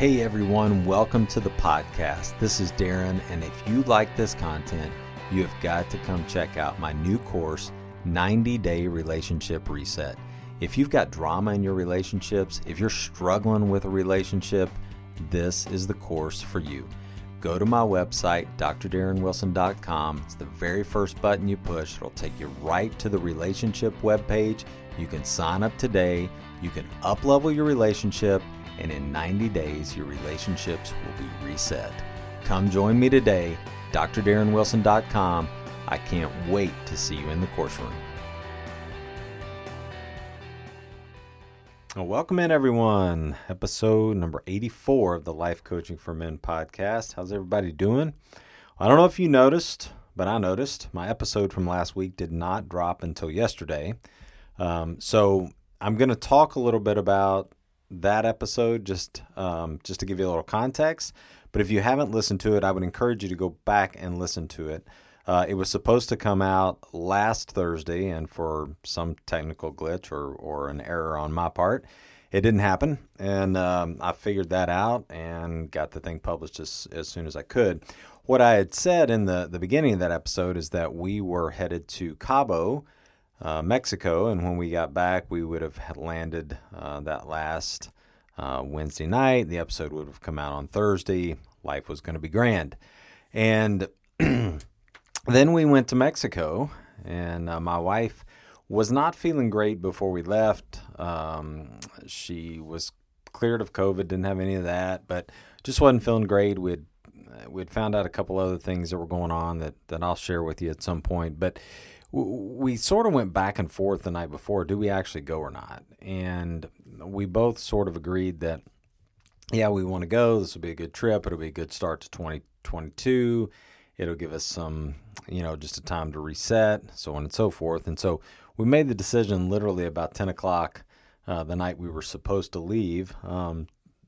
Hey everyone, welcome to the podcast. This is Darren, and if you like this content, you have got to come check out my new course, 90 Day Relationship Reset. If you've got drama in your relationships, if you're struggling with a relationship, this is the course for you. Go to my website, drdarrenwilson.com. It's the very first button you push. It'll take you right to the relationship webpage. You can sign up today. You can uplevel your relationship and in 90 days, your relationships will be reset. Come join me today, drdarrenwilson.com. I can't wait to see you in the course room. Well, welcome in, everyone. Episode number 84 of the Life Coaching for Men podcast. How's everybody doing? I don't know if you noticed, but I noticed my episode from last week did not drop until yesterday. Um, so I'm going to talk a little bit about that episode just um, just to give you a little context. But if you haven't listened to it, I would encourage you to go back and listen to it. Uh, it was supposed to come out last Thursday, and for some technical glitch or, or an error on my part, it didn't happen. And um, I figured that out and got the thing published as, as soon as I could. What I had said in the, the beginning of that episode is that we were headed to Cabo uh, Mexico, and when we got back, we would have landed uh, that last uh, Wednesday night. The episode would have come out on Thursday. Life was going to be grand, and then we went to Mexico, and uh, my wife was not feeling great before we left. Um, she was cleared of COVID, didn't have any of that, but just wasn't feeling great. We'd we'd found out a couple other things that were going on that that I'll share with you at some point, but we sort of went back and forth the night before do we actually go or not? And we both sort of agreed that yeah we want to go this will be a good trip it'll be a good start to 2022 it'll give us some you know just a time to reset so on and so forth. And so we made the decision literally about 10 o'clock uh, the night we were supposed to leave um,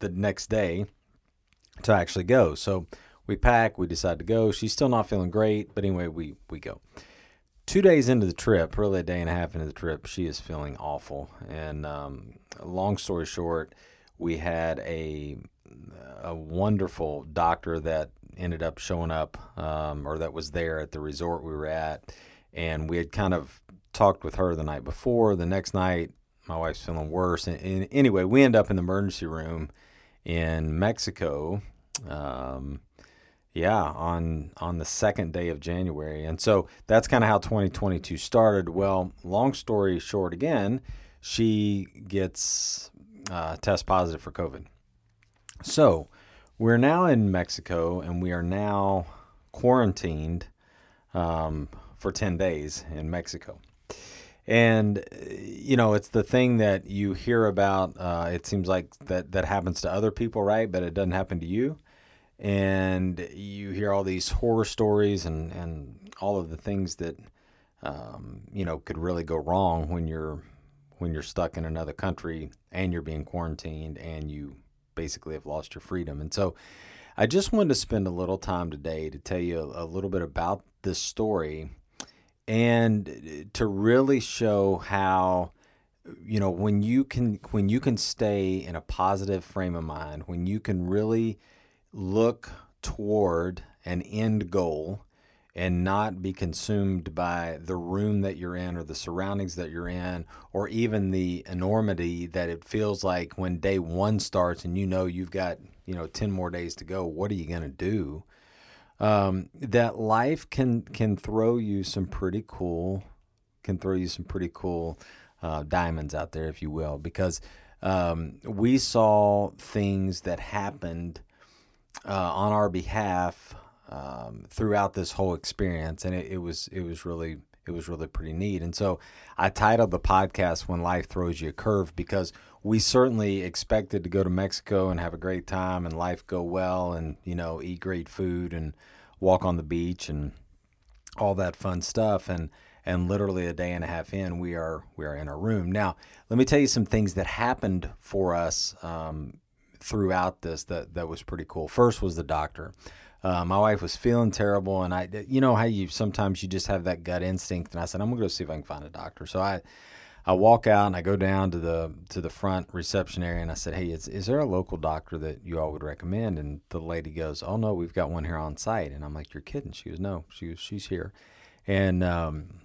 the next day to actually go. So we pack we decide to go. She's still not feeling great but anyway we we go two days into the trip, really a day and a half into the trip, she is feeling awful. And um, long story short, we had a a wonderful doctor that ended up showing up, um, or that was there at the resort we were at, and we had kind of talked with her the night before. The next night, my wife's feeling worse, and, and anyway, we end up in the emergency room in Mexico. Um, yeah, on on the second day of January, and so that's kind of how 2022 started. Well, long story short, again, she gets uh, test positive for COVID. So we're now in Mexico, and we are now quarantined um, for 10 days in Mexico. And you know, it's the thing that you hear about. Uh, it seems like that that happens to other people, right? But it doesn't happen to you and you hear all these horror stories and, and all of the things that um, you know could really go wrong when you're when you're stuck in another country and you're being quarantined and you basically have lost your freedom. And so I just wanted to spend a little time today to tell you a, a little bit about this story and to really show how you know when you can when you can stay in a positive frame of mind when you can really look toward an end goal and not be consumed by the room that you're in or the surroundings that you're in or even the enormity that it feels like when day one starts and you know you've got you know 10 more days to go what are you going to do? Um, that life can can throw you some pretty cool can throw you some pretty cool uh, diamonds out there if you will because um, we saw things that happened uh, on our behalf um, throughout this whole experience, and it, it, was it was really it was really pretty neat. And so I titled the podcast "When Life Throws You a Curve" because we certainly expected to go to Mexico and have a great time and life go well and you know eat great food and walk on the beach and all that fun stuff and and literally a day and a half in we are we are in our room now let me tell you some things that happened for us um, throughout this that that was pretty cool first was the doctor uh, my wife was feeling terrible and i you know how you sometimes you just have that gut instinct and i said i'm gonna go see if i can find a doctor so i I walk out and I go down to the to the front reception area and I said, "Hey, is is there a local doctor that you all would recommend?" And the lady goes, "Oh no, we've got one here on site." And I'm like, "You're kidding?" She goes, "No, she she's here." And um,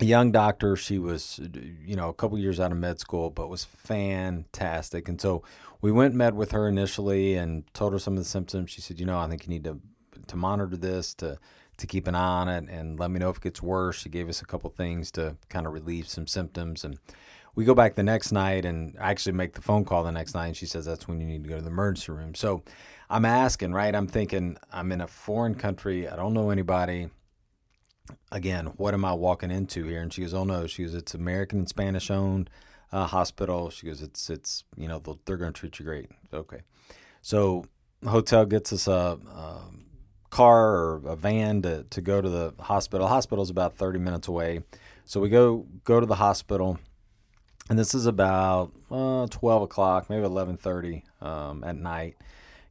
a young doctor, she was, you know, a couple years out of med school, but was fantastic. And so we went met with her initially and told her some of the symptoms. She said, "You know, I think you need to to monitor this to." to keep an eye on it and let me know if it gets worse. She gave us a couple things to kind of relieve some symptoms. And we go back the next night and actually make the phone call the next night. And she says that's when you need to go to the emergency room. So I'm asking, right? I'm thinking I'm in a foreign country. I don't know anybody. Again, what am I walking into here? And she goes, oh no. She goes, it's American and Spanish owned uh, hospital. She goes, it's, it's, you know, they're going to treat you great. Okay. So hotel gets us a, car or a van to, to go to the hospital. The hospital's about 30 minutes away. So we go go to the hospital, and this is about uh, 12 o'clock, maybe 11:30 um, at night.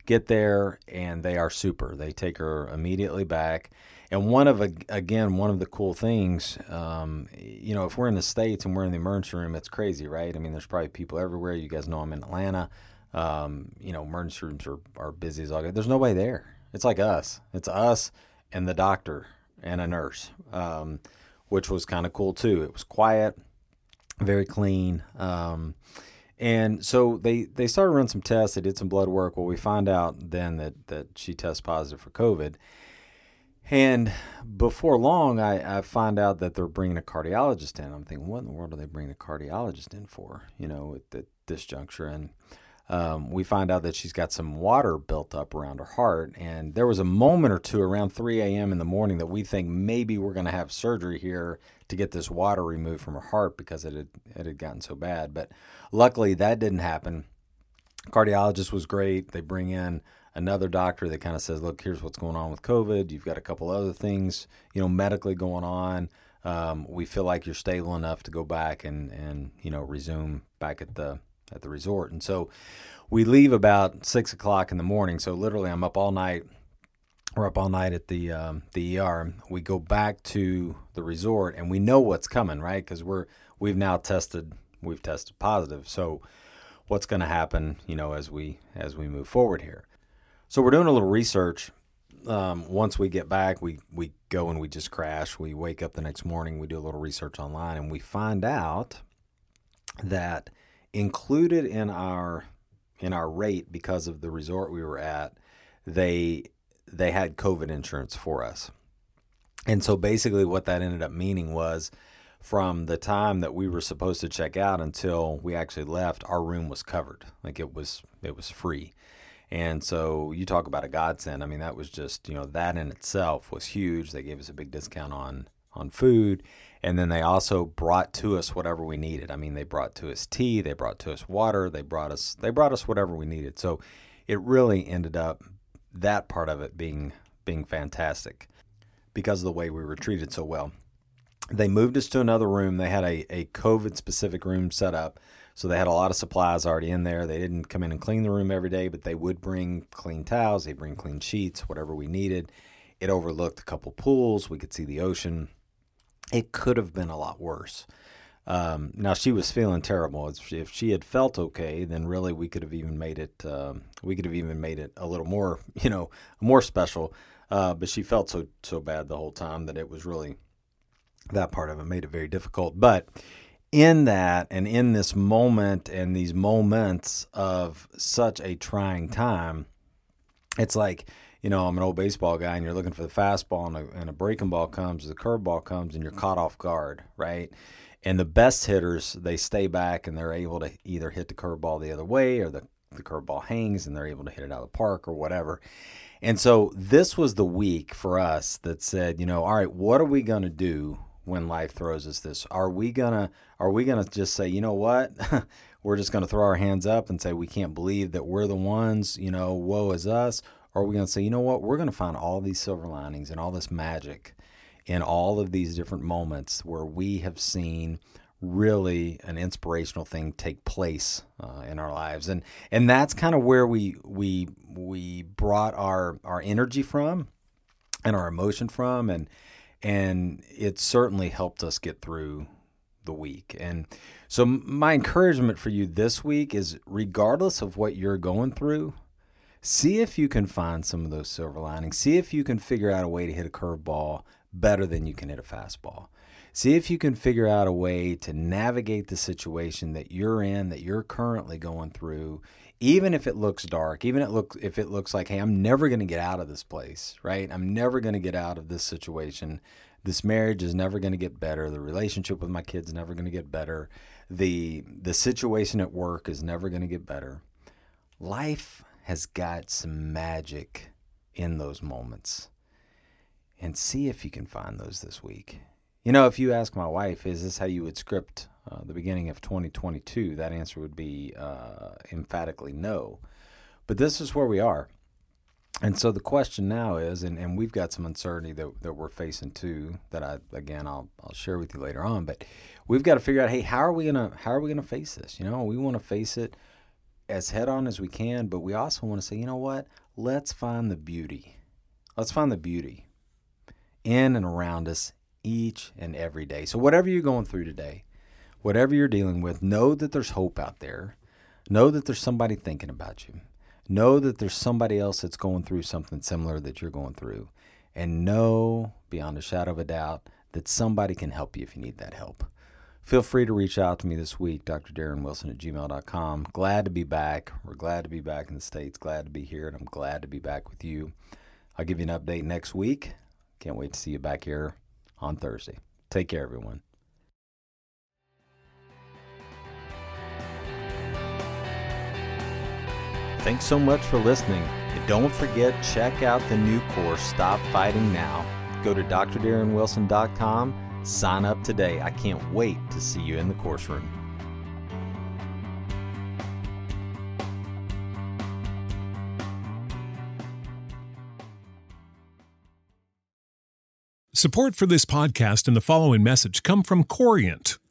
Get there, and they are super. They take her immediately back. And one of again, one of the cool things, um, you know, if we're in the states and we're in the emergency room, it's crazy, right? I mean, there's probably people everywhere. You guys know I'm in Atlanta. Um, you know, emergency rooms are, are busy as all get. There's nobody there. It's like us. It's us and the doctor and a nurse, um, which was kind of cool too. It was quiet, very clean. Um, and so they, they started running some tests. They did some blood work. Well, we find out then that, that she tests positive for COVID. And before long, I, I find out that they're bringing a cardiologist in. I'm thinking, what in the world are they bringing a cardiologist in for? You know, at, this juncture. And um, we find out that she's got some water built up around her heart. And there was a moment or two around 3 a.m. in the morning that we think maybe we're going to have surgery here to get this water removed from her heart because it had, it had gotten so bad. But luckily, that didn't happen. Cardiologist was great. They bring in another doctor that kind of says, look, here's what's going on with COVID. You've got a couple other things, you know, medically going on. Um, we feel like you're stable enough to go back and, and, you know, resume back at the at the resort. And so we leave about six o'clock in the morning. So literally, I'm up all night. We're up all night at the um, the ER. We go back to the resort, and we know what's coming, right? Because we're we've now tested we've tested positive. So what's going to happen, you know, as we as we move forward here? So we're doing a little research. Um, once we get back, we we go and we just crash. We wake up the next morning. We do a little research online, and we find out that included in our in our rate because of the resort we were at, they they had COVID insurance for us. And so basically what that ended up meaning was from the time that we were supposed to check out until we actually left, our room was covered. Like it was it was free. And so you talk about a godsend. I mean, that was just, you know, that in itself was huge. They gave us a big discount on on food and then they also brought to us whatever we needed. I mean, they brought to us tea, they brought to us water, they brought us they brought us whatever we needed. So it really ended up that part of it being being fantastic because of the way we were treated so well. They moved us to another room. They had a, a COVID specific room set up. So they had a lot of supplies already in there. They didn't come in and clean the room every day, but they would bring clean towels, they'd bring clean sheets, whatever we needed. It overlooked a couple pools. We could see the ocean it could have been a lot worse. Um, now she was feeling terrible. If she had felt okay, then really we could have even made it. Uh, we could have even made it a little more, you know, more special. Uh, but she felt so so bad the whole time that it was really that part of it made it very difficult. But in that and in this moment and these moments of such a trying time, it's like you know, I'm an old baseball guy and you're looking for the fastball and a, and a breaking ball comes, the curveball comes, and you're caught off guard, right? And the best hitters, they stay back and they're able to either hit the curveball the other way or the, the curveball hangs and they're able to hit it out of the park or whatever. And so this was the week for us that said, you know, all right, what are we going to do when life throws us this? Are we gonna are we gonna just say, you know what? we're just gonna throw our hands up and say we can't believe that we're the ones, you know, woe is us? Or are we gonna say, you know what, we're gonna find all these silver linings and all this magic in all of these different moments where we have seen really an inspirational thing take place uh, in our lives and and that's kind of where we we we brought our our energy from and our emotion from and and it certainly helped us get through the week and so my encouragement for you this week is regardless of what you're going through see if you can find some of those silver linings see if you can figure out a way to hit a curveball better than you can hit a fastball See if you can figure out a way to navigate the situation that you're in, that you're currently going through, even if it looks dark, even it looks if it looks like, hey, I'm never going to get out of this place, right? I'm never going to get out of this situation. This marriage is never going to get better. The relationship with my kids is never going to get better. The the situation at work is never going to get better. Life has got some magic in those moments. And see if you can find those this week. You know, if you ask my wife, is this how you would script uh, the beginning of 2022? That answer would be uh, emphatically no. But this is where we are. And so the question now is, and, and we've got some uncertainty that, that we're facing too, that I again I'll I'll share with you later on. But we've got to figure out, hey, how are we gonna how are we gonna face this? You know, we want to face it as head on as we can, but we also want to say, you know what? Let's find the beauty. Let's find the beauty in and around us each and every day. So, whatever you're going through today, whatever you're dealing with, know that there's hope out there. Know that there's somebody thinking about you. Know that there's somebody else that's going through something similar that you're going through. And know beyond a shadow of a doubt that somebody can help you if you need that help. Feel free to reach out to me this week, Dr. Darren Wilson at gmail.com. Glad to be back. We're glad to be back in the States. Glad to be here, and I'm glad to be back with you. I'll give you an update next week. Can't wait to see you back here on Thursday. Take care, everyone. Thanks so much for listening. And don't forget, check out the new course, Stop Fighting Now. Go to drdarrenwilson.com, sign up today. I can't wait to see you in the course room. Support for this podcast and the following message come from Corient.